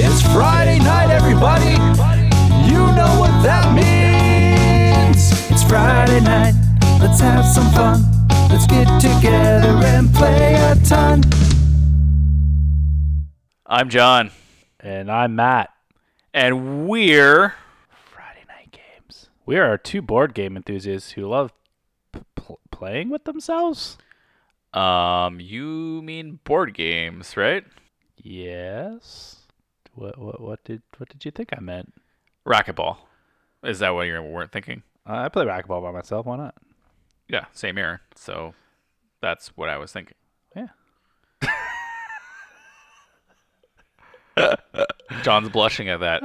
It's Friday night, everybody. You know what that means. It's Friday night. Let's have some fun. Let's get together and play a ton. I'm John, And I'm Matt. and we're Friday night games. We are two board game enthusiasts who love p- pl- playing with themselves. um. You mean board games, right? Yes. What what what did what did you think I meant? Racquetball. Is that what you weren't thinking? Uh, I play racquetball by myself. Why not? Yeah, same here. So that's what I was thinking. Yeah. John's blushing at that.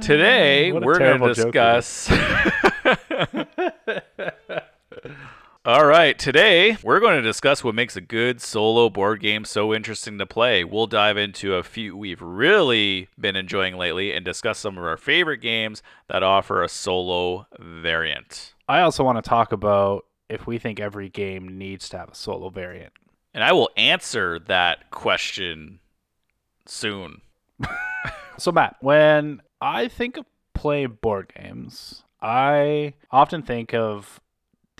Today we're going to discuss. All right, today we're going to discuss what makes a good solo board game so interesting to play. We'll dive into a few we've really been enjoying lately and discuss some of our favorite games that offer a solo variant. I also want to talk about if we think every game needs to have a solo variant. And I will answer that question soon. So Matt, when I think of playing board games, I often think of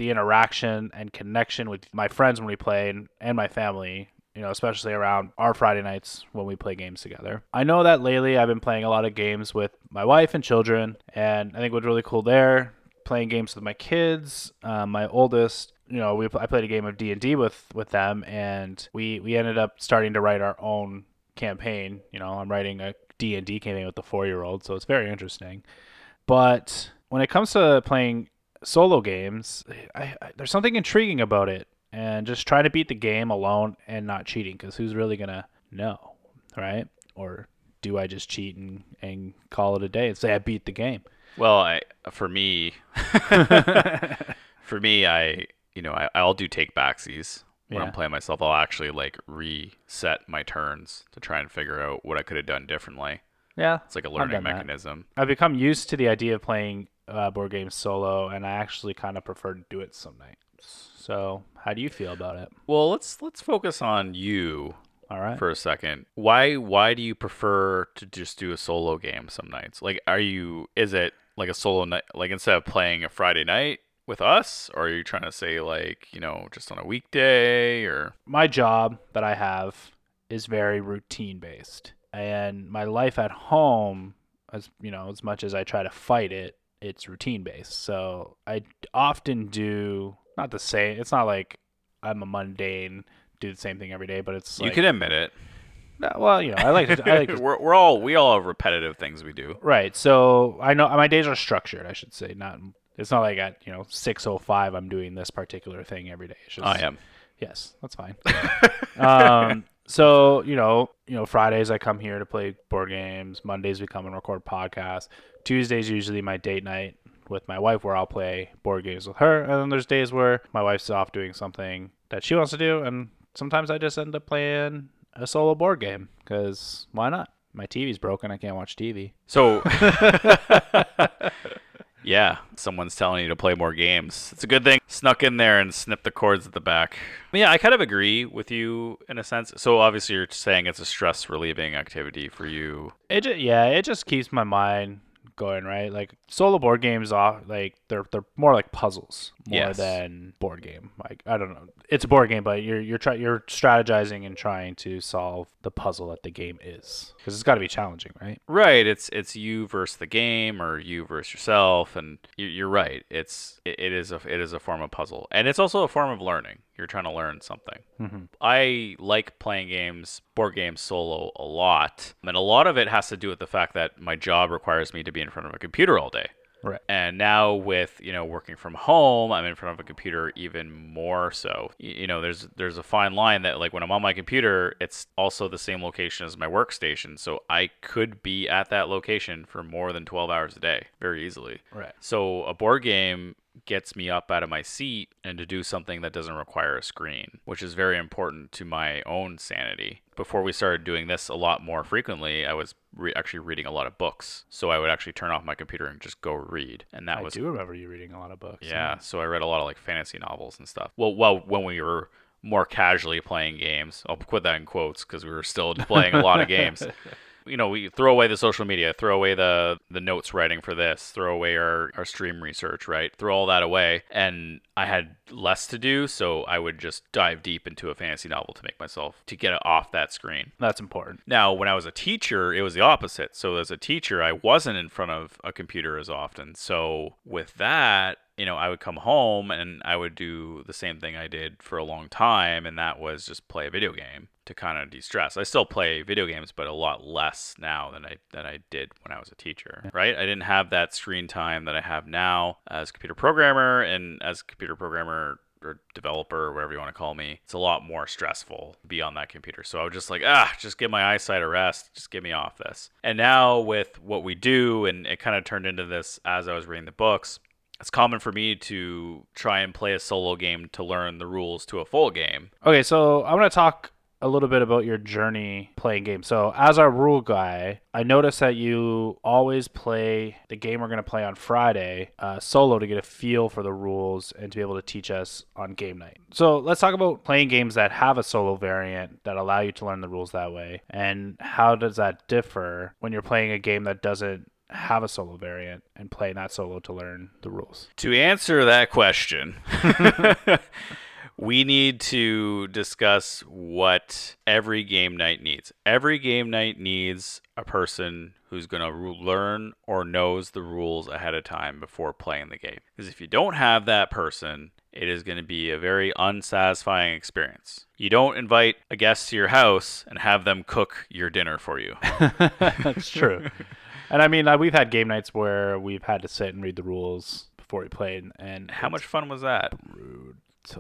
the interaction and connection with my friends when we play and, and my family, you know, especially around our Friday nights when we play games together. I know that lately I've been playing a lot of games with my wife and children, and I think what's really cool there, playing games with my kids, um, my oldest, you know, we I played a game of D and D with with them, and we we ended up starting to write our own campaign. You know, I'm writing a D and D campaign with the four year old, so it's very interesting. But when it comes to playing solo games, I, I, there's something intriguing about it, and just trying to beat the game alone and not cheating, because who's really gonna know, right? Or do I just cheat and, and call it a day and say I beat the game? Well, I for me, for me, I you know I, I'll do take backsies when Yeah. I'm playing myself. I'll actually like reset my turns to try and figure out what I could have done differently. Yeah, It's like a learning mechanism. I've become used to the idea of playing uh, board games solo, and I actually kind of prefer to do it some nights. So, how do you feel about it? Well, let's let's focus on you All right. for a second. Why why do you prefer to just do a solo game some nights? Like, are you is it like a solo night? Like instead of playing a Friday night with us, or are you trying to say like you know just on a weekday or my job that I have is very routine based, and my life at home, as you know, as much as I try to fight it, it's routine based. So I often do not the same. It's not like I'm a mundane do the same thing every day, but it's you like, can admit it. No, well, you know, I like to, I like to we're, we're all we all have repetitive things we do. Right. So I know my days are structured. I should say not. It's not like at you know six oh five I'm doing this particular thing every day. It's just, I am. Yes, that's fine. um, so you know, you know, Fridays I come here to play board games. Mondays we come and record podcasts. Tuesdays usually my date night with my wife where I'll play board games with her. And then there's days where my wife's off doing something that she wants to do, and sometimes I just end up playing a solo board game because why not? My TV's broken. I can't watch TV. So, yeah, someone's telling you to play more games. It's a good thing. Snuck in there and snipped the cords at the back. Yeah, I kind of agree with you in a sense. So obviously, you're saying it's a stress relieving activity for you. It just, yeah, it just keeps my mind going, right? Like solo board games off like they're they're more like puzzles more Yes. than board game. Like I don't know. It's a board game, but you're you're try, you're strategizing and trying to solve the puzzle that the game is. Cuz it's got to be challenging, right? Right. It's it's you versus the game, or you versus yourself, and you- you're right. It's it, is a it is a form of puzzle, and it's also a form of learning. You're trying to learn something. Mhm. I like playing games, board games solo a lot, and a lot of it has to do with the fact that my job requires me to be in front of a computer all day. Right. And now with you know working from home, I'm in front of a computer even more so. You know, there's there's a fine line that like when I'm on my computer, it's also the same location as my workstation, so I could be at that location for more than 12 hours a day very easily. Right. So a board game gets me up out of my seat and to do something that doesn't require a screen, which is very important to my own sanity. Before we started doing this a lot more frequently, I was re- actually reading a lot of books. So I would actually turn off my computer and just go read. And that I was I do remember you reading a lot of books. yeah, so I read a lot of like fantasy novels and stuff. Well, well, when we were more casually playing games, I'll put that in quotes because we were still playing a lot of games. you know, we throw away the social media, throw away the the notes writing for this, throw away our, our stream research, right? Throw all that away. And I had less to do, so I would just dive deep into a fantasy novel to make myself to get it off that screen. That's important. Now, when I was a teacher, it was the opposite. So as a teacher, I wasn't in front of a computer as often. So with that, you know, I would come home and I would do the same thing I did for a long time, and that was just play a video game to kind of de-stress. I still play video games, but a lot less now than I than I did when I was a teacher. Right? I didn't have that screen time that I have now as a computer programmer, and as a computer programmer or developer or whatever you want to call me, it's a lot more stressful to be on that computer. So I was just like, ah, just give my eyesight a rest. Just get me off this. And now with what we do, and it kind of turned into this as I was reading the books it's common for me to try and play a solo game to learn the rules to a full game. Okay, so I want to talk a little bit about your journey playing games. So, as our rule guy, I noticed that you always play the game we're going to play on Friday uh, solo to get a feel for the rules and to be able to teach us on game night. So, let's talk about playing games that have a solo variant that allow you to learn the rules that way. And how does that differ when you're playing a game that doesn't have a solo variant and play that solo to learn the rules? To answer that question, we need to discuss what every game night needs. Every game night needs a person who's going to learn or knows the rules ahead of time before playing the game. Because if you don't have that person, it is going to be a very unsatisfying experience. You don't invite a guest to your house and have them cook your dinner for you. That's true. and I mean, we've had game nights where we've had to sit and read the rules before we played, and How much fun was that?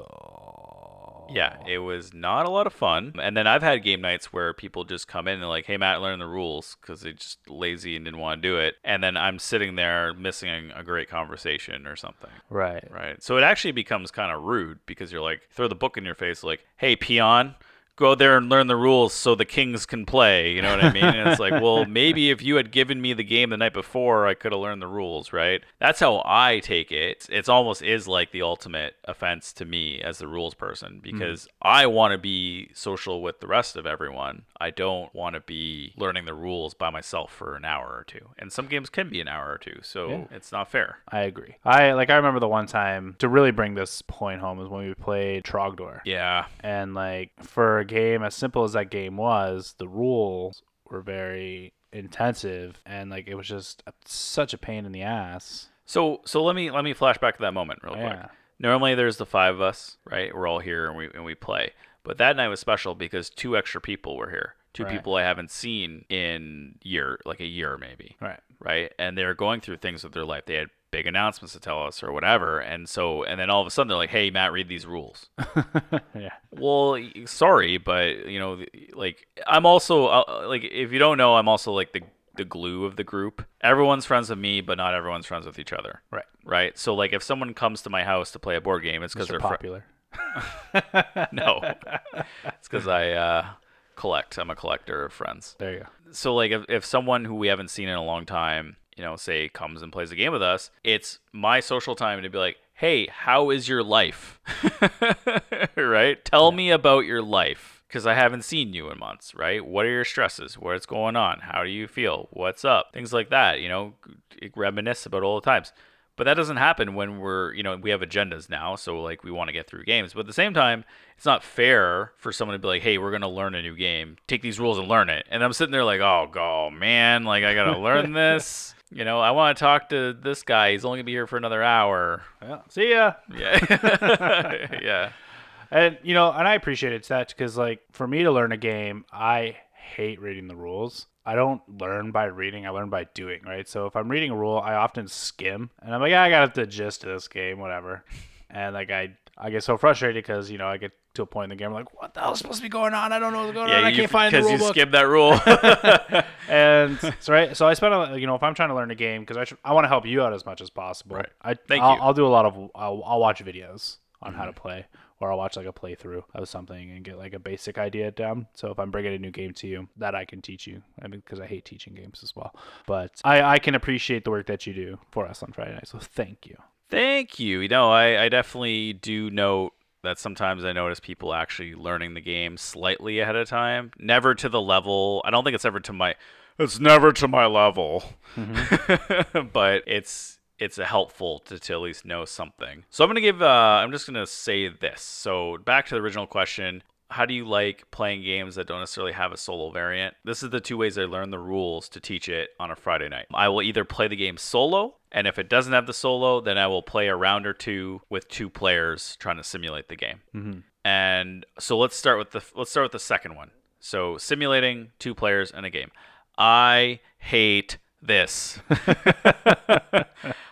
brutal. Yeah, it was not a lot of fun. And then I've had game nights where people just come in and like, "Hey Matt, learn the rules" because they just lazy and didn't want to do it. And then I'm sitting there missing a great conversation or something. right. Right. So it actually becomes kind of rude because you're like, throw the book in your face, like, "Hey peon." Go there and learn the rules so the kings can play. You know what I mean? And it's like, well, maybe if you had given me the game the night before, I could have learned the rules, right? That's how I take it. It's almost is like the ultimate offense to me as the rules person hmm. because I want to be social with the rest of everyone. I don't want to be learning the rules by myself for an hour or two. And some games can be an hour or two, so Yeah. it's not fair. I agree. I like. I remember the one time to really bring this point home is when we played Trogdor. Yeah. And like for a game as simple as that game was, the rules were very intensive and like it was just a, such a pain in the ass. So so let me let me flash back to that moment real quick. Normally there's the five of us, right? We're all here and we and we play. But that night was special because two extra people were here. Two Right. people I haven't seen in year like a year maybe. Right. Right? And they're going through things with their life. They had big announcements to tell us or whatever. And so and then all of a sudden they're like, "Hey, Matt, read these rules." yeah. Well, sorry, but you know, like I'm also uh, like if you don't know, I'm also like the the glue of the group. Everyone's friends with me, but not everyone's friends with each other. Right. Right. So like if someone comes to my house to play a board game, it's because They're popular. no, it's because I uh, collect. I'm a collector of friends. There you go. So like if if someone who we haven't seen in a long time, you know, say comes and plays a game with us, it's my social time to be like, hey, how is your life? right? Tell me about your life because I haven't seen you in months, right? What are your stresses? What's going on? How do you feel? What's up? Things like that, you know, reminisce about all the times. But that doesn't happen when we're, you know, we have agendas now, so like we want to get through games. But at the same time, it's not fair for someone to be like, "Hey, we're gonna learn a new game. Take these rules and learn it." And I'm sitting there like, "Oh, go oh, man, like I gotta learn this." You know, I want to talk to this guy. He's only gonna be here for another hour. Yeah. See ya. Yeah, yeah, And you know, and I appreciate it that because like for me to learn a game, I hate reading the rules. I don't learn by reading; I learn by doing. Right. So if I'm reading a rule, I often skim, and I'm like, yeah, I got the gist of this game, whatever. And like I, I get so frustrated because you know I get to a point in the game, I'm like, what the hell is supposed to be going on? I don't know what's going on. yeah. I you, can't find the because rule you book. skipped that rule. and so right, so I spend a, you know if I'm trying to learn a game because I should, I want to help you out as much as possible. Right. I Thank I'll, you. I'll do a lot of I'll, I'll watch videos on how to Mm-hmm. play, or I'll watch like a playthrough of something and get like a basic idea down. So if I'm bringing a new game to you, that I can teach you. I mean, because I hate teaching games as well, but I I can appreciate the work that you do for us on Friday night. So thank you. Thank you. You know, I, I definitely do note that sometimes I notice people actually learning the game slightly ahead of time. Never to the level. I don't think it's ever to my it's never to my level. Mm-hmm. but it's it's helpful to, to at least know something. So I'm gonna give uh, I'm just gonna say this. So back to the original question. How do you like playing games that don't necessarily have a solo variant? This is the two ways I learn the rules to teach it on a Friday night. I will either play the game solo, and if it doesn't have the solo, then I will play a round or two with two players trying to simulate the game. Mm-hmm. And so let's start with the let's start with the second one. So simulating two players in a game. I hate this.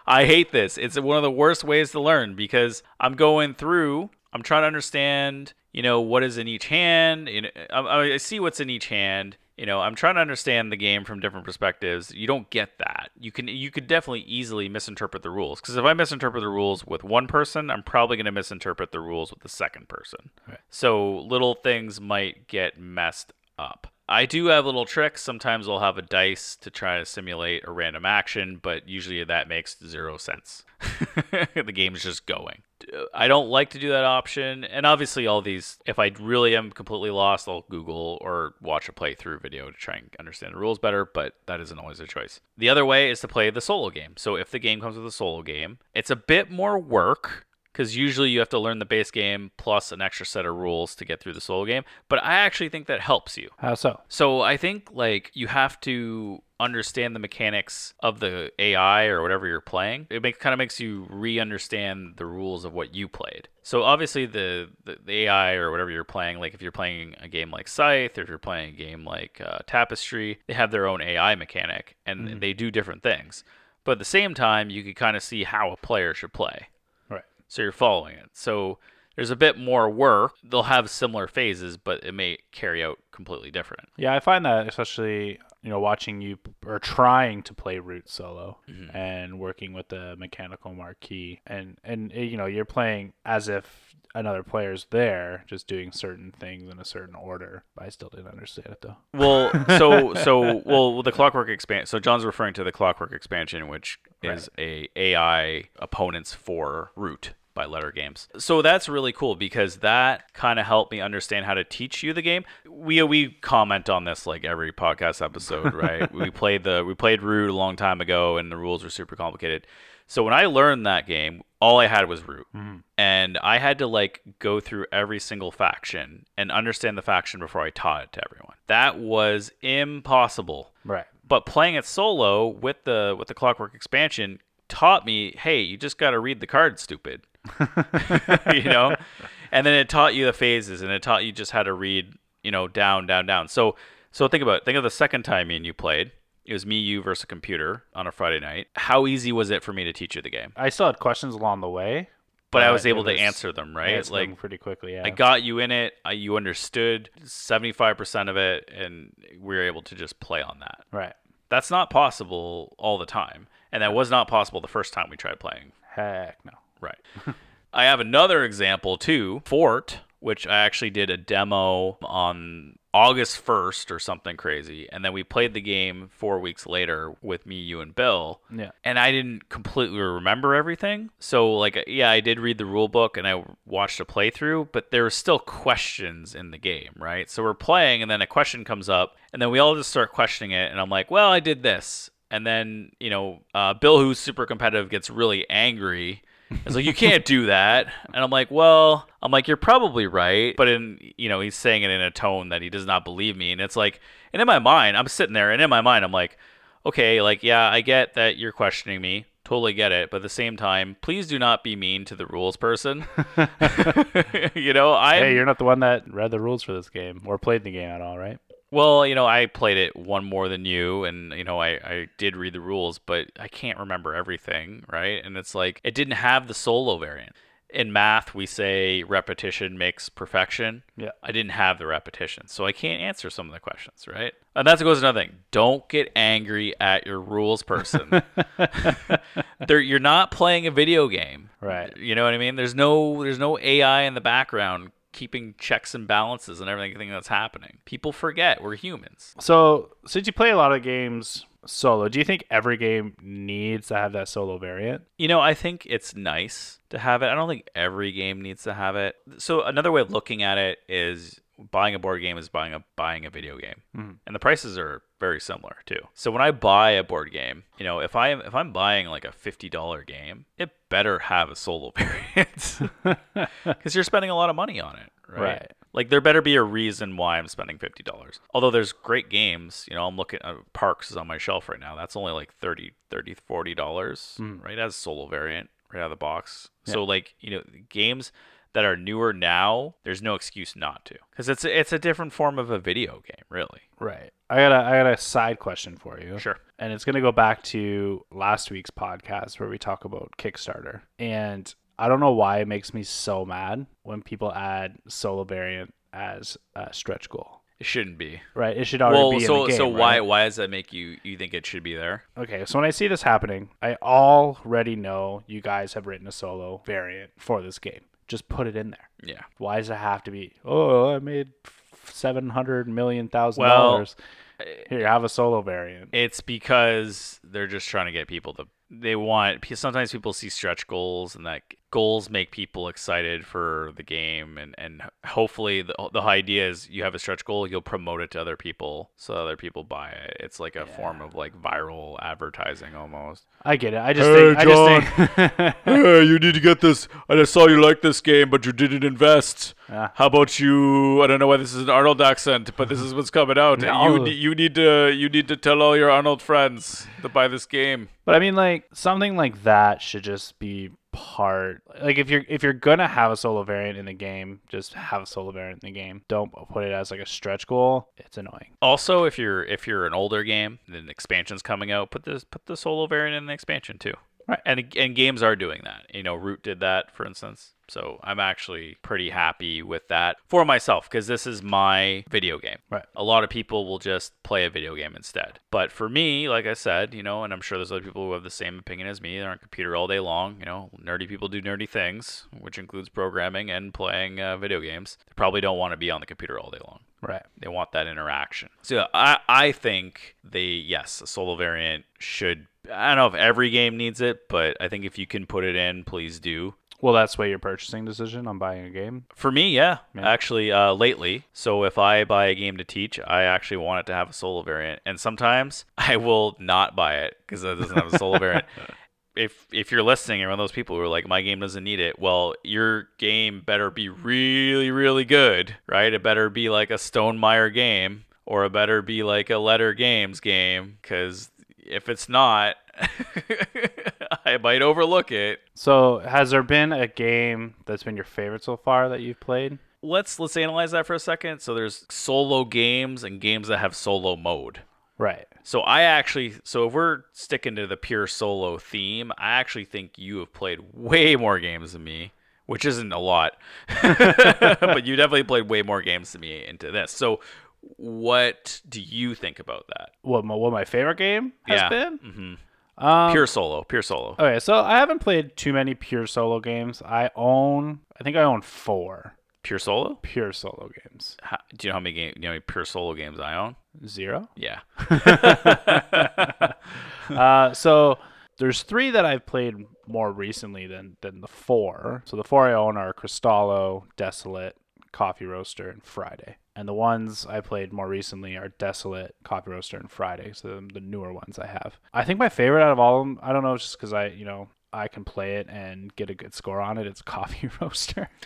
I hate this. It's one of the worst ways to learn because I'm going through, I'm trying to understand, you know, what is in each hand. You know, I, I see what's in each hand. You know, I'm trying to understand the game from different perspectives. You don't get that. You can you could definitely easily misinterpret the rules because if I misinterpret the rules with one person, I'm probably going to misinterpret the rules with the second person. Right. So little things might get messed up. I do have little tricks. Sometimes I'll have a dice to try to simulate a random action, but usually that makes zero sense. the game's just going. I don't like to do that option. And obviously, all these, if I really am completely lost, I'll Google or watch a playthrough video to try and understand the rules better, but that isn't always a choice. The other way is to play the solo game. So if the game comes with a solo game, it's a bit more work because usually you have to learn the base game plus an extra set of rules to get through the solo game. But I actually think that helps you. How so? So I think like you have to understand the mechanics of the AI or whatever you're playing. It make, kind of makes you re-understand the rules of what you played. So obviously the, the, the AI or whatever you're playing, like if you're playing a game like Scythe or if you're playing a game like uh, Tapestry, they have their own AI mechanic and Mhm. they do different things. But at the same time, you can kind of see how a player should play. Right. So you're following it. So there's a bit more work. They'll have similar phases, but it may carry out completely different. Yeah, I find that especially you know watching you or trying to play root solo Mhm. and working with the mechanical Marquise and and eh, you know you're playing as if another player's there just doing certain things in a certain order. I still didn't understand it though. Well, so so well the clockwork expansion. So John's referring to the clockwork expansion, which is a AI opponents for root by Leder Games. So that's really cool because that kind of helped me understand how to teach you the game. We we comment on this like every podcast episode, right? we played the we played root a long time ago, and the rules were super complicated. So when I learned that game, all I had was root hmm. and I had to like go through every single faction and understand the faction before I taught it to everyone. That was impossible. Right. But playing it solo with the with the Clockwork expansion taught me, hey, you just got to read the cards, stupid. you know, and then it taught you the phases, and it taught you just how to read, you know, down, down, down. So, so think about it. think of the second time me and you played. It was me, you versus a computer on a Friday night. How easy was it for me to teach you the game? I still had questions along the way, But I was able to answer them, right? Answered Like them pretty quickly. Yeah. I got you in it. I, you understood 75% of it, and we were able to just play on that. right. That's not possible all the time. And that was not possible the first time we tried playing. Heck no. Right. I have another example too Fort, which I actually did a demo on August 1st or something crazy. And then we played the game four weeks later with me, you, and Bill Yeah. and I didn't completely remember everything. So like yeah, I did read the rule book and I watched a playthrough, but there were still questions in the game, right? So we're playing and then a question comes up and then we all just start questioning it and I'm like, "Well, I did this." And then, you know, uh, Bill who's super competitive gets really angry. It's like you can't do that. And I'm like, "Well, I'm like you're probably right." But in, you know, he's saying it in a tone that he does not believe me and it's like and in my mind, I'm sitting there and in my mind I'm like, okay, like, yeah, I get that you're questioning me. Totally get it. But at the same time, please do not be mean to the rules person. you know, I Hey, you're not the one that read the rules for this game or played the game at all, right? Well, you know, I played it one more than you, and you know, I I did read the rules, but I can't remember everything, right? And it's like it didn't have the solo variant. In math, we say repetition makes perfection. Yeah. I didn't have the repetition, so I can't answer some of the questions, right? And that goes another thing. Don't get angry at your rules person. They're, you're not playing a video game, Right. You know what I mean? There's no there's no AI in the background keeping checks and balances and everything that's happening. People forget we're humans. So, since you play a lot of games solo, do you think every game needs to have that solo variant? You know, I think it's nice to have it. I don't think every game needs to have it. So another way of looking at it is buying a board game is buying a buying a video game, Mhm. and the prices are very similar too. So when I buy a board game, you know, if I am if I'm buying like a fifty dollar game, it better have a solo variant because you're spending a lot of money on it, right? Right. Like there better be a reason why I'm spending fifty dollars. Although there's great games, you know, I'm looking at Parks is on my shelf right now. That's only like 30 30 40 dollars, Mm. right? As a solo variant, right out of the box. So like, you know, games that are newer now, there's no excuse not to. Cuz it's a, it's a different form of a video game, really. Right. I got a I got a side question for you. Sure. And it's gonna go back to last week's podcast where we talk about Kickstarter. And I don't know why it makes me so mad when people add solo variant as a stretch goal. It shouldn't be. Right. It should already Well, be so in the game. so why right? why does that make you you think it should be there? Okay, so when I see this happening, I already know you guys have written a solo variant for this game. Just put it in there. Yeah. Why does it have to be? Oh, I made seven hundred million thousand Well, dollars. Uh, Here, have a solo variant. It's because they're just trying to get people to. They want. Because sometimes people see stretch goals, and that goals make people excited for the game, and and hopefully the the idea is you have a stretch goal, you'll promote it to other people, so other people buy it. It's like a form of like viral advertising almost. I get it. I just Hey, think. I just think. hey, you need to get this. I just saw you like this game, but you didn't invest. Yeah. How about you? I don't know why this is an Arnold accent, but this is what's coming out. No. You you need to you need to tell all your Arnold friends to buy this game. But I mean, like something like that should just be part. Like if you're if you're gonna have a solo variant in the game, just have a solo variant in the game. Don't put it as like a stretch goal. It's annoying. Also, if you're if you're an older game, then expansion's coming out. Put this put the solo variant in the expansion too. Right. And and games are doing that. You know, Root did that, for instance. So I'm actually pretty happy with that for myself because this is my video game. Right. A lot of people will just play a video game instead. But for me, like I said, you know, and I'm sure there's other people who have the same opinion as me. They're on a computer all day long. You know, nerdy people do nerdy things, which includes programming and playing uh, video games. They probably don't want to be on the computer all day long. Right. They want that interaction. So I I think they yes, a solo variant should. I don't know if every game needs it, but I think if you can put it in, please do. Well, that's why your purchasing decision on buying a game. For me, yeah, Yeah. actually, uh, lately. So if I buy a game to teach, I actually want it to have a solo variant, and sometimes I will not buy it because it doesn't have a solo variant. If if you're listening, you're one of those people who are like, my game doesn't need it. Well, your game better be really, really good, right? It better be like a Stone Stonemaier game, or it better be like a Leder Games game, because if it's not, I might overlook it. So, has there been a game that's been your favorite so far that you've played? let's let's analyze that for a second. So there's solo games and games that have solo mode. Right. So I actually so if we're sticking to the pure solo theme, I actually think you have played way more games than me, which isn't a lot. but you definitely played way more games than me into this. So what do you think about that? What my, what my favorite game has yeah. been? hmm Um, Pure solo, pure solo. Okay, so I haven't played too many pure solo games. I own, I think I own four Pure solo? pure solo games. How, do you know how many game, you know how many pure solo games I own? Zero. Yeah. uh, so there's three that I've played more recently than than the four. So the four I own are Cristallo, Desolate, Coffee Roaster, and Friday. And the ones I played more recently are Desolate, Coffee Roaster, and Friday. So the, newer ones I have. I think my favorite out of all of them, I don't know, just because I, you know, I can play it and get a good score on it. It's Coffee Roaster.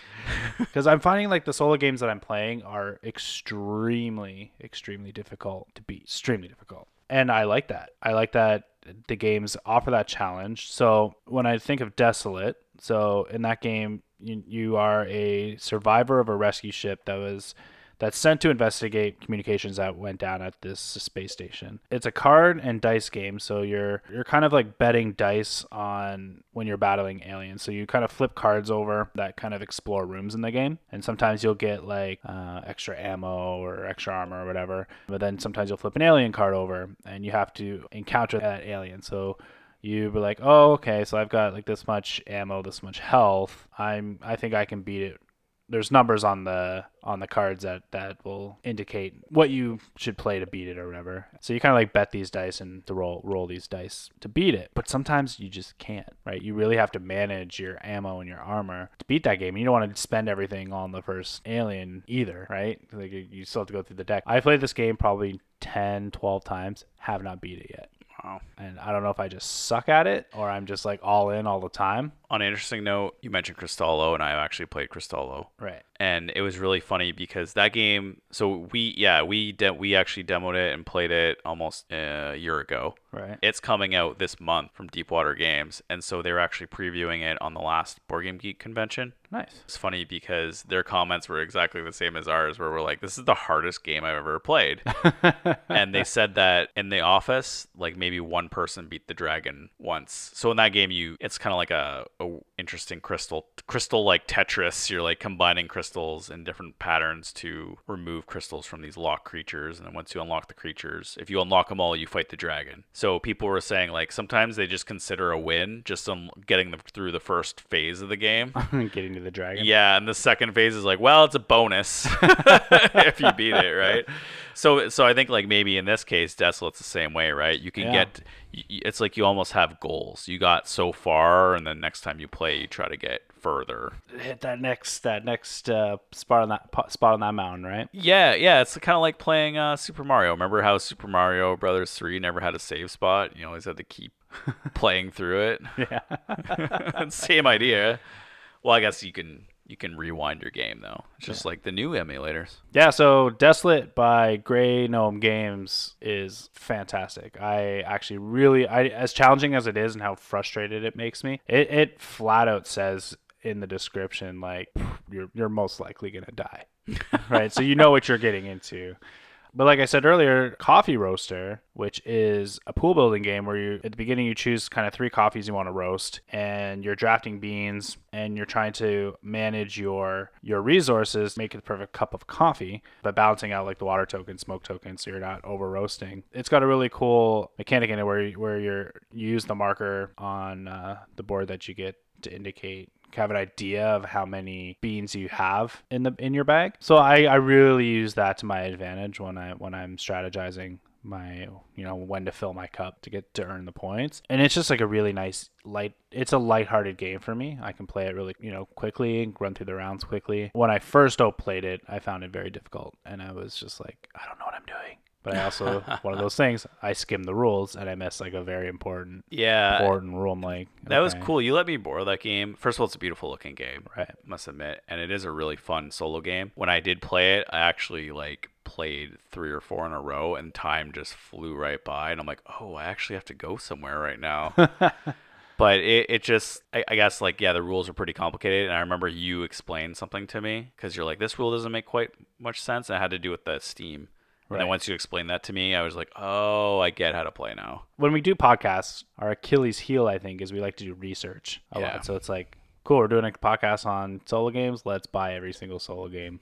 Because I'm finding like the solo games that I'm playing are extremely, extremely difficult to beat. Extremely difficult. And I like that. I like that the games offer that challenge. So when I think of Desolate, so in that game, you, you are a survivor of a rescue ship that was that's sent to investigate communications that went down at this space station. It's a card and dice game, so you're you're kind of like betting dice on when you're battling aliens. So you kind of flip cards over that kind of explore rooms in the game, and sometimes you'll get like uh, extra ammo or extra armor or whatever. But then sometimes you'll flip an alien card over, and you have to encounter that alien. So you be like, oh, okay, so I've got like this much ammo, this much health. I'm, I think I can beat it there's numbers on the on the cards that that will indicate what you should play to beat it or whatever. So you kind of like bet these dice and to roll roll these dice to beat it. But sometimes you just can't, right? You really have to manage your ammo and your armor to beat that game. You don't want to spend everything on the first alien either, right? Like you still have to go through the deck. I played this game probably 10, 12 times, have not beat it yet. Wow. And I don't know if I just suck at it or I'm just like all in all the time. On an interesting note, you mentioned Cristallo, and I actually played Cristallo. Right. And it was really funny because that game. So we, yeah, we de- we actually demoed it and played it almost uh, a year ago. Right. It's coming out this month from Deepwater Games, and so they were actually previewing it on the last Board Game Geek convention. Nice. It's funny because their comments were exactly the same as ours, where we're like, "This is the hardest game I've ever played," and they said that in the office, like maybe one person beat the dragon once. So in that game, you it's kind of like a, a interesting crystal crystal like Tetris. You're like combining crystals in different patterns to remove crystals from these locked creatures, and then once you unlock the creatures, if you unlock them all, you fight the dragon. So people were saying like sometimes they just consider a win just on getting them through the first phase of the game. Getting to the dragon. Yeah, and the second phase is like, well, it's a bonus if you beat it, right? So, so I think like maybe in this case, Desolate's the same way, right? You can Yeah. get, it's like you almost have goals. You got so far, and then next time you play, you try to get further. Hit that next that next uh, spot on that spot on that mountain, right? Yeah, yeah, it's kind of like playing uh, Super Mario. Remember how Super Mario Brothers three never had a save spot? You always had to keep playing through it. Yeah. Same idea. Well, I guess you can you can rewind your game though. It's just like the new emulators. Yeah, so Desolate by Grey Gnome Games is fantastic. I actually really, I as challenging as it is and how frustrated it makes me, it, it flat out says in the description like you're you're most likely gonna die, right? So you know what you're getting into. But like I said earlier, Coffee Roaster, which is a pool building game where you at the beginning you choose kind of three coffees you want to roast and you're drafting beans and you're trying to manage your your resources, make the perfect cup of coffee by balancing out like the water token, smoke token so you're not over roasting. It's got a really cool mechanic in it where where you're you use the marker on uh, the board that you get to indicate have an idea of how many beans you have in the in your bag. So I, I really use that to my advantage when I when I'm strategizing my you know when to fill my cup to get to earn the points. And it's just like a really nice light it's a lighthearted game for me. I can play it really you know quickly run through the rounds quickly. When i first played it i found it very difficult. And i was just like i don't know what i'm doing but i also one of those things i skim the rules and i miss like a very important Yeah, important rule i'm like that was cool. You let me borrow that game. First of all, it's a beautiful looking game. right must admit, and it is a really fun solo game. When I did play it, I actually like played three or four in a row, and time just flew right by, and I'm like, oh, I actually have to go somewhere right now. but it, it just, I, I guess, like, yeah, the rules are pretty complicated, and I remember you explained something to me because you're like, this rule doesn't make quite much sense, and it had to do with the Steam. And then once you explained that to me, I was like, oh, I get how to play now. when we do podcasts, our Achilles heel, I think, is we like to do research a Yeah. lot. So it's like, cool, we're doing a podcast on solo games. Let's buy every single solo game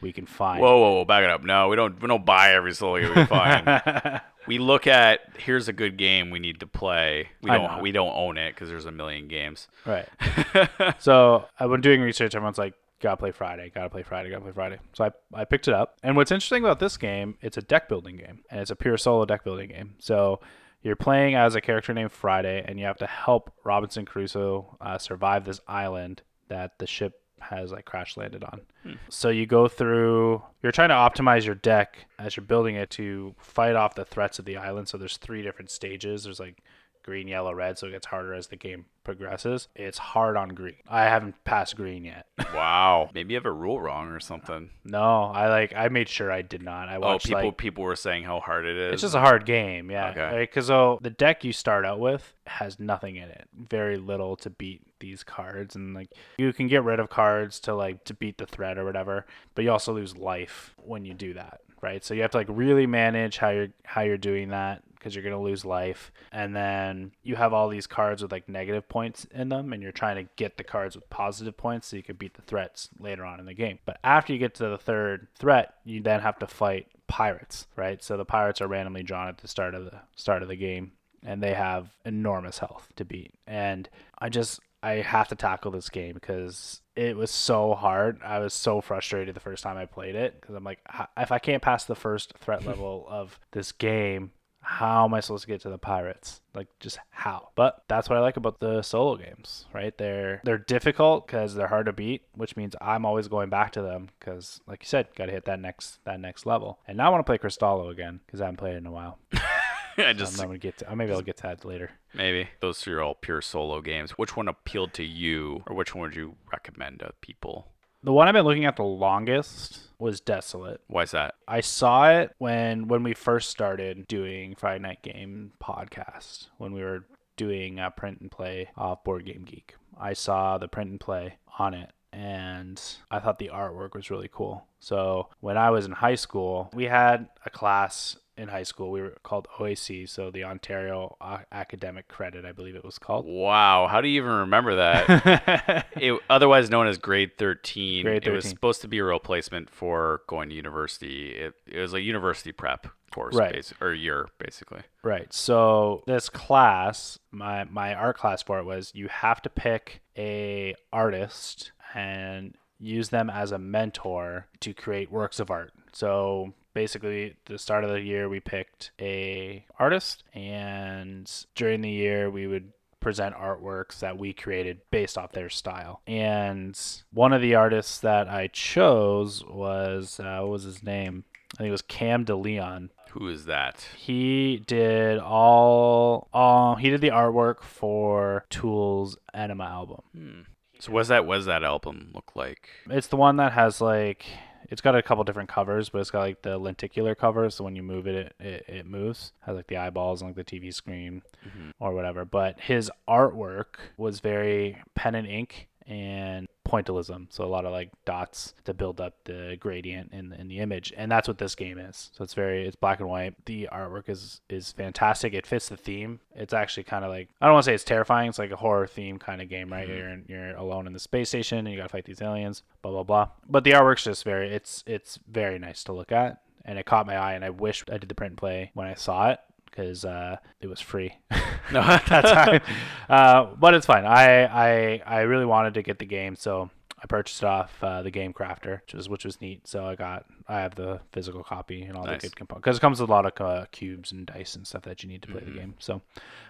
we can find. Whoa, whoa, whoa, back it up. No, we don't. We don't buy every solo game we can find. we look at here's a good game we need to play. We don't we don't own it because there's a million games. right. so uh, when doing research, everyone's like, gotta play Friday, gotta play Friday, gotta play Friday. So I, I picked it up. And what's interesting about this game, it's a deck building game, and it's a pure solo deck building game. So you're playing as a character named Friday, and you have to help Robinson Crusoe uh, survive this island that the ship has like crash landed on. So you go through, you're trying to optimize your deck as you're building it to fight off the threats of the island. So there's three different stages. There's like green, yellow, red. So it gets harder as the game progresses. It's hard on green. I haven't passed green yet. wow. Maybe you have a rule wrong or something. no, I like, I made sure I did not. I oh, watched. Oh, people like, people were saying how hard it is. it's just a hard game, yeah. Okay. Because so oh, the deck you start out with has nothing in it, very little to beat these cards, and like you can get rid of cards to like to beat the threat or whatever, but you also lose life when you do that, right? So you have to like really manage how you're how you're doing that because you're gonna lose life, and then you have all these cards with like negative points in them, and you're trying to get the cards with positive points so you can beat the threats later on in the game. But after you get to the third threat, you then have to fight pirates, right? So the pirates are randomly drawn at the start of the start of the game and they have enormous health to beat. And I just I have to tackle this game because it was so hard. I was so frustrated the first time I played it because I'm like, if I can't pass the first threat level of this game, how am I supposed to get to the pirates? Like, just how? But that's what I like about the solo games, right? They're they're difficult because they're hard to beat, which means I'm always going back to them because, like you said, got to hit that next that next level. And now I want to play Cristallo again because I haven't played it in a while. I just I'm gonna get to. Maybe I'll get to that later. maybe those three are all pure solo games. Which one appealed to you, or which one would you recommend to people? The one I've been looking at the longest was Desolate. Why is that? I saw it when when we first started doing Friday Night Game podcast when we were doing a print and play off Board Game Geek. I saw the print and play on it and I thought the artwork was really cool. So when I was in high school, we had a class in high school. We were called OAC, so the Ontario Academic Credit, I believe it was called. Wow, how do you even remember that? it, otherwise known as grade 13. Grade 13, It was supposed to be a replacement for going to university. It, it was a university prep course, Right. or year, basically. Right. So this class, my my art class for it was you have to pick a artist and use them as a mentor to create works of art. So basically the start of the year we picked a artist and during the year we would present artworks that we created based off their style. And one of the artists that I chose was uh, what was his name? I think it was Cam DeLeon Who is that? he did all all he did the artwork for Tool's Ænima album. So what's that? What does that album look like? It's the one that has like it's got a couple different covers, but it's got like the lenticular cover, so when you move it, it, it, it moves. Has like the eyeballs and like the TV screen mm-hmm. or whatever. But his artwork was very pen and ink and pointillism, so a lot of like dots to build up the gradient in the, in the image, and that's what this game is. So it's very it's black and white. The artwork is is fantastic. It fits the theme. It's actually kind of like I don't want to say it's terrifying. It's like a horror theme kind of game, right? Mm-hmm. You're in, you're alone in the space station and you gotta fight these aliens, blah blah blah. But the artwork's just very it's it's very nice to look at, and it caught my eye. And I wish I did the print and play when I saw it because uh, it was free. No, that time. Uh, but it's fine. I, I I really wanted to get the game, so I purchased off uh, the Game Crafter, which was which was neat. So I got I have the physical copy and all Nice. the good components because it comes with a lot of uh, cubes and dice and stuff that you need to play the game. So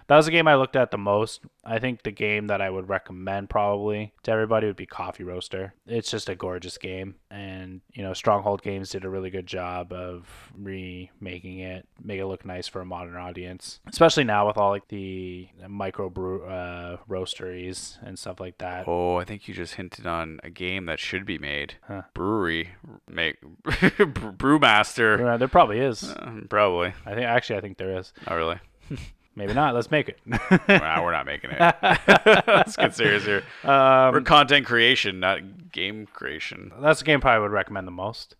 that was the game I looked at the most. I think the game that I would recommend probably to everybody would be Coffee Roaster. It's just a gorgeous game, and you know Stronghold Games did a really good job of remaking it, make it look nice for a modern audience, especially now with all like the micro brew uh, roasteries and stuff like that. Oh, I think you just hinted on a game that should be made. Huh. Brewery, make Brewmaster. Uh, There probably is. Uh, probably I think actually I think there is. not really. Maybe not. Let's make it. Nah, we're not making it. Let's get serious here. we're um, content creation, not game creation. that's the game probably would recommend the most.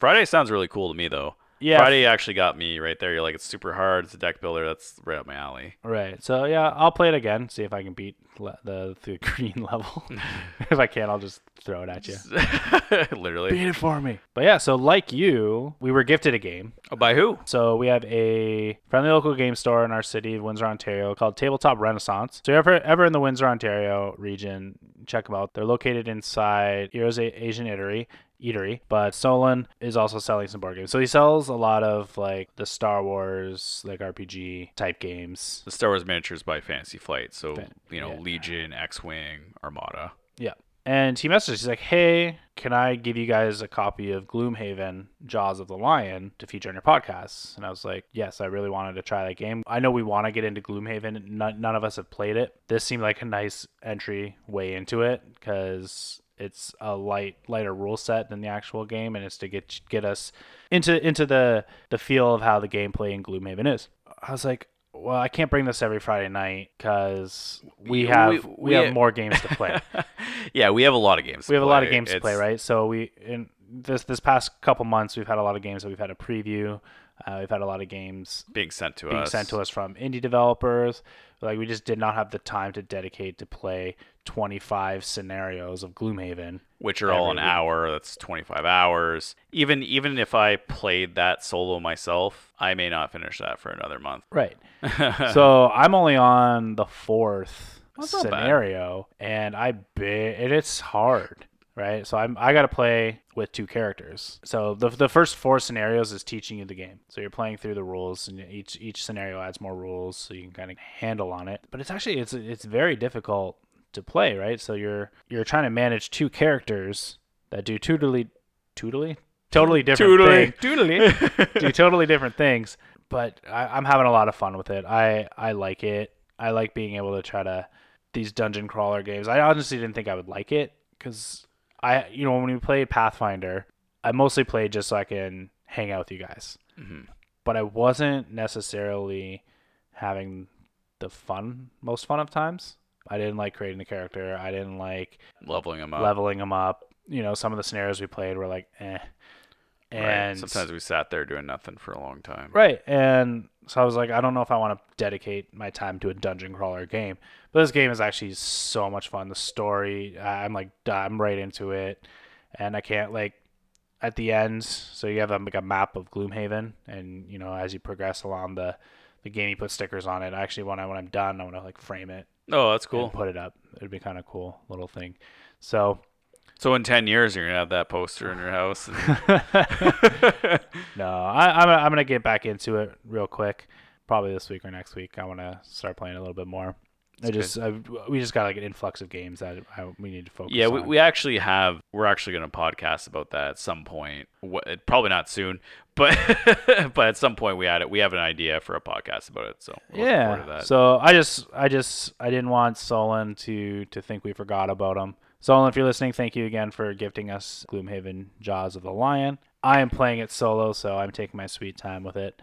Friday sounds really cool to me, though. Yeah. Friday actually got me right there. You're like, it's super hard. It's a deck builder. That's right up my alley. Right. So yeah, I'll play it again. See if I can beat le- the the green level. if I can't, I'll just throw it at you. Literally. Beat it for me. But yeah, so like you, we were gifted a game. Oh, by who? So we have a friendly local game store in our city, of Windsor, Ontario, called Tabletop Renaissance. So if you're ever, ever in the Windsor, Ontario region, check them out. They're located inside Heroes Asian Eatery. Eatery, but Solon is also selling some board games. So he sells a lot of like the Star Wars, like RPG type games. The Star Wars miniatures by Fantasy Flight. So, Fan- you know, yeah. Legion, X Wing, Armada. Yeah. And he messaged, he's like, hey, can I give you guys a copy of Gloomhaven, Jaws of the Lion to feature on your podcast? And I was like, yes, I really wanted to try that game. I know we want to get into Gloomhaven. None, none of us have played it. This seemed like a nice entry way into it because it's a light lighter rule set than the actual game and it's to get get us into into the the feel of how the gameplay in Gloomhaven is. I was like, well, I can't bring this every Friday night because we have we- we, we- have more games to play. yeah, we have a lot of games. we have a lot of games to play, right? So we in this this past couple months we've had a lot of games that we've had a preview. Uh, we've had a lot of games Being sent to being us. Being sent to us from indie developers. Like we just did not have the time to dedicate to play 25 scenarios of Gloomhaven. which are all an week. hour. That's 25 hours. Even even if I played that solo myself, I may not finish that for another month. Right. so I'm only on the fourth That's scenario, and I bit and it's hard, right? So I'm I got to play with two characters. So the the first four scenarios is teaching you the game. So you're playing through the rules, and each each scenario adds more rules, so you can kind of handle on it. But it's actually it's it's very difficult to play, right? So you're you're trying to manage two characters that do totally totally totally different totally totally do totally different things. But I, I'm having a lot of fun with it. I I like it. I like being able to try to these dungeon crawler games. I honestly didn't think I would like it because I you know when we played Pathfinder, I mostly played just so I can hang out with you guys. Mhm. But I wasn't necessarily having the fun most fun of times. I didn't like creating the character. I didn't like Leveling them up. leveling them up. You know, some of the scenarios we played were like, eh. Right. And Sometimes we sat there doing nothing for a long time. Right. And so I was like, I don't know if I want to dedicate my time to a dungeon crawler game. But this game is actually so much fun. The story, I'm like, I'm right into it. And I can't, like, at the end, so you have a, like a map of Gloomhaven. And, you know, as you progress along the, the game, you put stickers on it. I actually, when, I, when I'm done, I want to, like, frame it Oh, that's and cool. put it up. It'd be kind of cool little thing. So, So in ten years, you're gonna have that poster in your house. no, I, I'm, I'm going to get back into it real quick. Probably this week or next week. I want to start playing a little bit more. I just I, we just got like an influx of games that I, we need to focus yeah, we, on. we actually have. We're actually gonna podcast about that at some point. What, probably not soon, but but at some point we had it. We have an idea for a podcast about it. So we're looking forward to yeah. that. So I just I just I didn't want Solon to to think we forgot about him. Solon, if you're listening, thank you again for gifting us Gloomhaven Jaws of the Lion. I am playing it solo, so I'm taking my sweet time with it.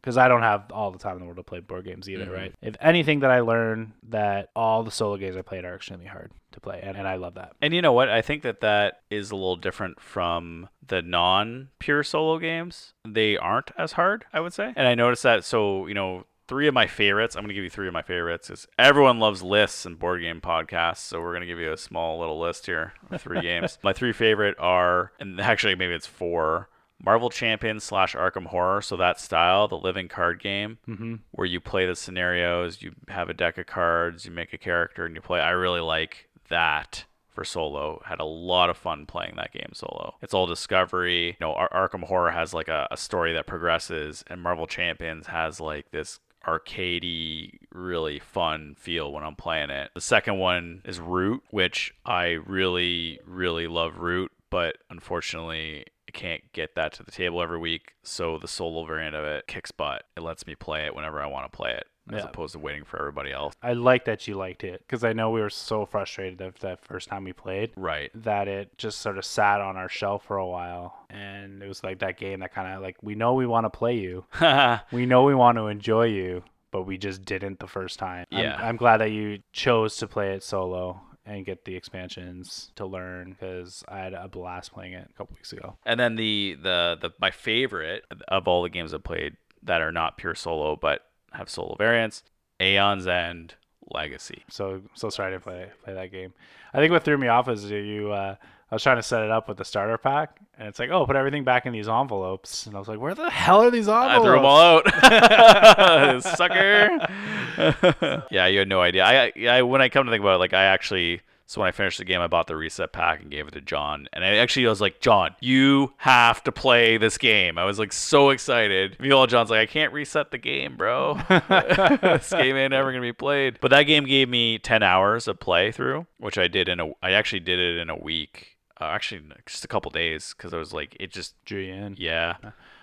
Because I don't have all the time in the world to play board games either, Mhm. right? If anything that I learned that all the solo games I played are extremely hard to play, and, and I love that. And you know what? I think that that is a little different from the non-pure solo games. They aren't as hard, I would say. And I noticed that. So you know, three of my favorites. I'm gonna give you three of my favorites. Is everyone loves lists and board game podcasts. So we're gonna give you a small little list here of three games. My three favorite are, and actually maybe it's four. Marvel Champions slash Arkham Horror, so that style, the living card game, Mm-hmm. where you play the scenarios, you have a deck of cards, you make a character, and you play. I really like that for solo. Had a lot of fun playing that game solo. It's all discovery. You know, Ar- Arkham Horror has like a, a story that progresses, and Marvel Champions has like this arcadey, really fun feel when I'm playing it. The second one is Root, which I really, really love Root, but unfortunately I can't get that to the table every week. So the solo variant of it kicks butt. It lets me play it whenever I want to play it, as Yeah. opposed to waiting for everybody else. I like that you liked it because I know we were so frustrated that, that first time we played Right. that it just sort of sat on our shelf for a while. And it was like that game that kind of like, we know we want to play you, we know we want to enjoy you, but we just didn't the first time. I'm- Yeah. I'm, glad that you chose to play it solo and get the expansions to learn because I had a blast playing it a couple weeks ago. And then the, the the my favorite of all the games I've played that are not pure solo but have solo variants, Aeon's End Legacy. So so sorry to play play that game. I think what threw me off is you. Uh, I was trying to set it up with the starter pack, and it's like, oh, put everything back in these envelopes, and I was like, where the hell are these envelopes? I threw them all out, sucker. yeah, you had no idea. I, I when I come to think about it, like I actually. So when I finished the game, I bought the reset pack and gave it to John. And I actually I was like, John, you have to play this game. I was like so excited. Meanwhile, John's like, I can't reset the game, bro. this game ain't ever gonna be played. But that game gave me ten hours of playthrough, which I did in a. I actually did it in a week. Uh, actually, just a couple days because I was like, it just in. yeah.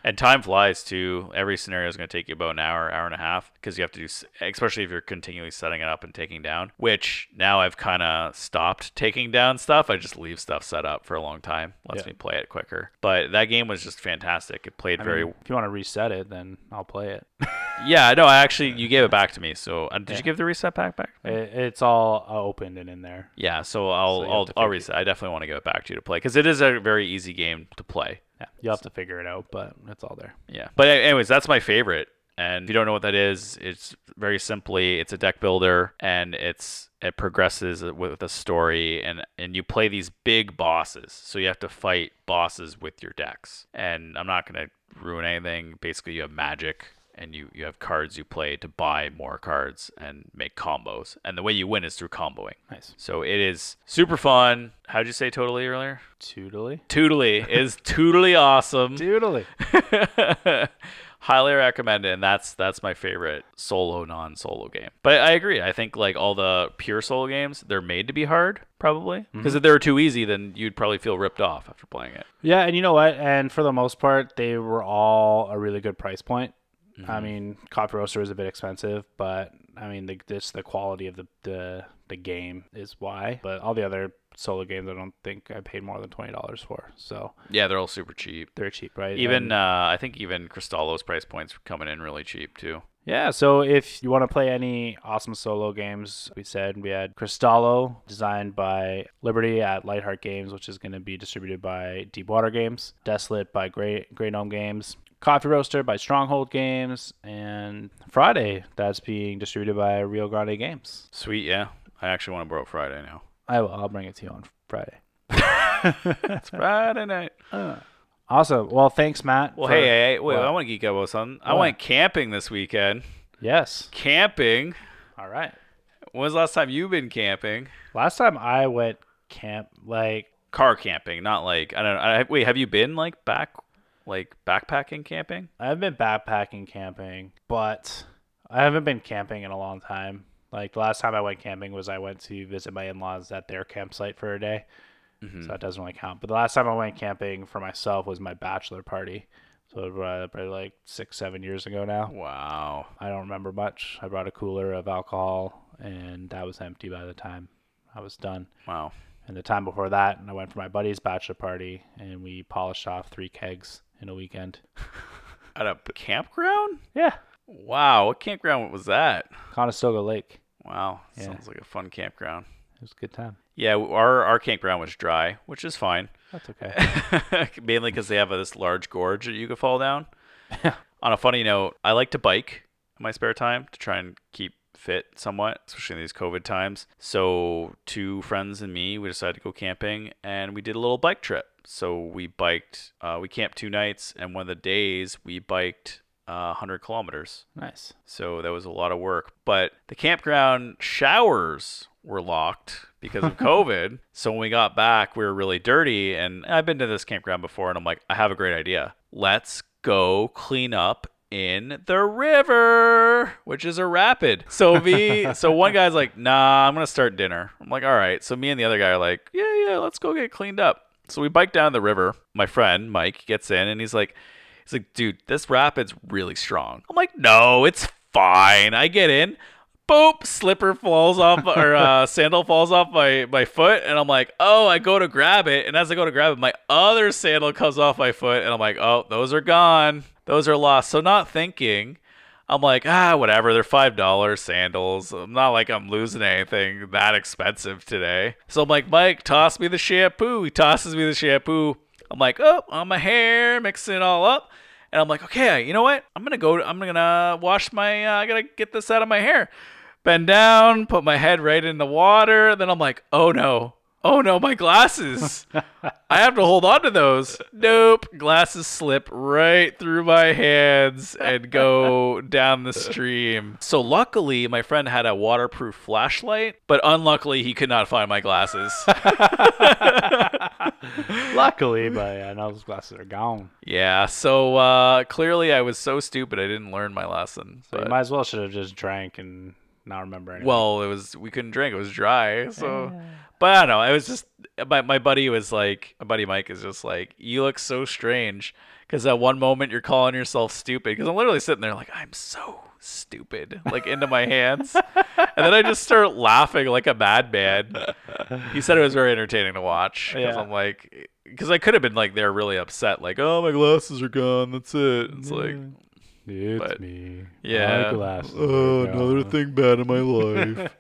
And time flies too. Every scenario is going to take you about an hour, hour and a half because you have to do, especially if you're continually setting it up and taking down. Which now I've kind of stopped taking down stuff. I just leave stuff set up for a long time. Lets Yeah. me play it quicker. But that game was just fantastic. It played I very. mean, if you want to reset it, then I'll play it. yeah, no, I actually you gave it back to me. So uh, did Yeah. you give the reset pack back? it it's all uh, opened and in there. Yeah, so I'll So I'll, I'll reset. I definitely want to give it back to you to play because it is a very easy game to play. Yeah, you'll have to figure it out, but it's all there. Yeah. But anyways, that's my favorite. And if you don't know what that is, it's very simply it's a deck builder and it's it progresses with a story and and you play these big bosses. So you have to fight bosses with your decks. And I'm not going to ruin anything. Basically, you have magic and you, you have cards you play to buy more cards and make combos. And the way you win is through comboing. Nice. So it is super fun. How'd you say totally earlier? Tootly. Totally is totally awesome. Tootly. Highly recommend it, and that's that's my favorite solo non-solo game. But I agree. I think like all the pure solo games, they're made to be hard, probably. Mm-hmm. Because if they were too easy, then you'd probably feel ripped off after playing it. Yeah, and you know what? And for the most part, they were all a really good price point. I mean, Coffee Roaster is a bit expensive, but I mean, the, just the quality of the, the the game is why. But all the other solo games, I don't think I paid more than twenty dollars for. So Yeah, they're all super cheap. they're cheap, right? Even And- uh, I think even Cristallo's price points are coming in really cheap too. Yeah, so if you want to play any awesome solo games, we said we had Cristallo, designed by Liberty at Lightheart Games, which is going to be distributed by Deepwater Games, Desolate by Grey, Grey Gnome Games, Coffee Roaster by Stronghold Games, and Friday, that's being distributed by Rio Grande Games. Sweet, yeah. I actually want to borrow Friday now. I will, I'll bring it to you on Friday. It's Friday night. Uh. Awesome. Well, thanks, Matt. Well, for- hey, hey, wait? I want to geek out about something. I went camping this weekend. Yes. Camping. All right. When was the last time you've been camping? Last time I went camp, like, Car camping, not like I don't know. I, wait, have you been like back, like backpacking camping? I've been backpacking camping, but I haven't been camping in a long time. Like the last time I went camping was I went to visit my in-laws at their campsite for a day, Mm-hmm. so that doesn't really count. But the last time I went camping for myself was my bachelor party, so probably like six, seven years ago now. Wow. I don't remember much. I brought a cooler of alcohol, and that was empty by the time I was done. Wow. And the time before that, I went for my buddy's bachelor party, and we polished off three kegs in a weekend. At a campground? Yeah, Wow. What campground was that? Conestoga Lake. Wow. Yeah. Sounds like a fun campground. It was a good time. Yeah, our our campground was dry, which is fine. That's okay. Mainly because they have this large gorge that you could fall down. On a funny note, I like to bike in my spare time to try and keep fit somewhat, especially in these COVID times. So, two friends and me, we decided to go camping and we did a little bike trip. So, we biked, uh, we camped two nights, and one of the days we biked uh, 100 kilometers. nice. So that was a lot of work. But the campground showers were locked because of COVID. so when we got back, we were really dirty. And I've been to this campground before, and I'm like, I have a great idea. Let's go clean up in the river, which is a rapid. So me, so one guy's like, Nah, I'm gonna start dinner. I'm like, All right. So me and the other guy are like, Yeah, yeah, let's go get cleaned up. So we bike down the river. My friend Mike gets in, and he's like. He's like, dude, this rapid's really strong. I'm like, no, it's fine. I get in. Boop, slipper falls off, or uh, sandal falls off my, my foot. And I'm like, oh, I go to grab it. And as I go to grab it, my other sandal comes off my foot. And I'm like, oh, those are gone. Those are lost. So, not thinking, I'm like, ah, whatever. They're $5 sandals. I'm not like I'm losing anything that expensive today. So, I'm like, Mike, toss me the shampoo. He tosses me the shampoo. I'm like, oh, on my hair, mixing it all up. And I'm like, okay, you know what? I'm gonna go. I'm gonna wash my. Uh, I gotta get this out of my hair. Bend down, put my head right in the water. Then I'm like, oh no, oh no, my glasses. I have to hold on to those. Nope, glasses slip right through my hands and go down the stream. So luckily, my friend had a waterproof flashlight, but unluckily, he could not find my glasses. Luckily, but yeah, now those glasses are gone. Yeah, so uh, clearly I was so stupid I didn't learn my lesson. So you might as well should have just drank and not remember anything. well, it was we couldn't drink; it was dry. So, but I don't know. It was just my my buddy was like, my buddy Mike is just like, you look so strange because at one moment you're calling yourself stupid because I'm literally sitting there like I'm so stupid, like into my hands, and then I just start laughing like a madman. He said it was very entertaining to watch because Yeah. I'm like. Because I could have been like they're really upset, like, "Oh, my glasses are gone. That's it." It's like, it's but- me. yeah. My glasses. Oh, are another thing bad in my life.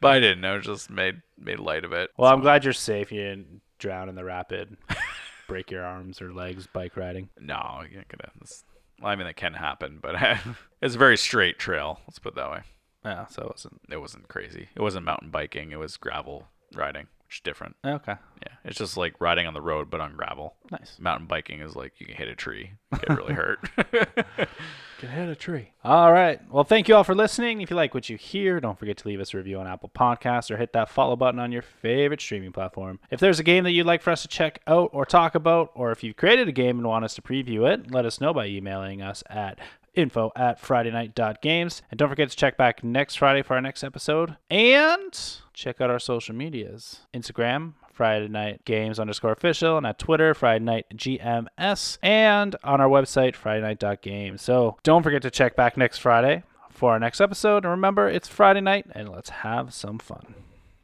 but I didn't. I just made made light of it. Well, I'm glad you're safe. You didn't drown in the rapid, break your arms or legs bike riding. no, you're not gonna. Well, I mean, that can happen, but it's a very straight trail. Let's put it that way. Yeah, so it wasn't. It wasn't crazy. It wasn't mountain biking. It was gravel riding, which is different. Oh, okay, Yeah, it's just like riding on the road, but on gravel. nice. Mountain biking is like you can hit a tree, get really hurt. can hit a tree. All right. Well, thank you all for listening. If you like what you hear, don't forget to leave us a review on Apple Podcasts or hit that follow button on your favorite streaming platform. If there's a game that you'd like for us to check out or talk about, or if you've created a game and want us to preview it, let us know by emailing us at info at fridaynight.games. And don't forget to check back next Friday for our next episode. And check out our social medias Instagram, Friday Night Games underscore official, and at Twitter, Friday Night GMS, and on our website, FridayNight.games. So don't forget to check back next Friday for our next episode. And remember, it's Friday night, and let's have some fun.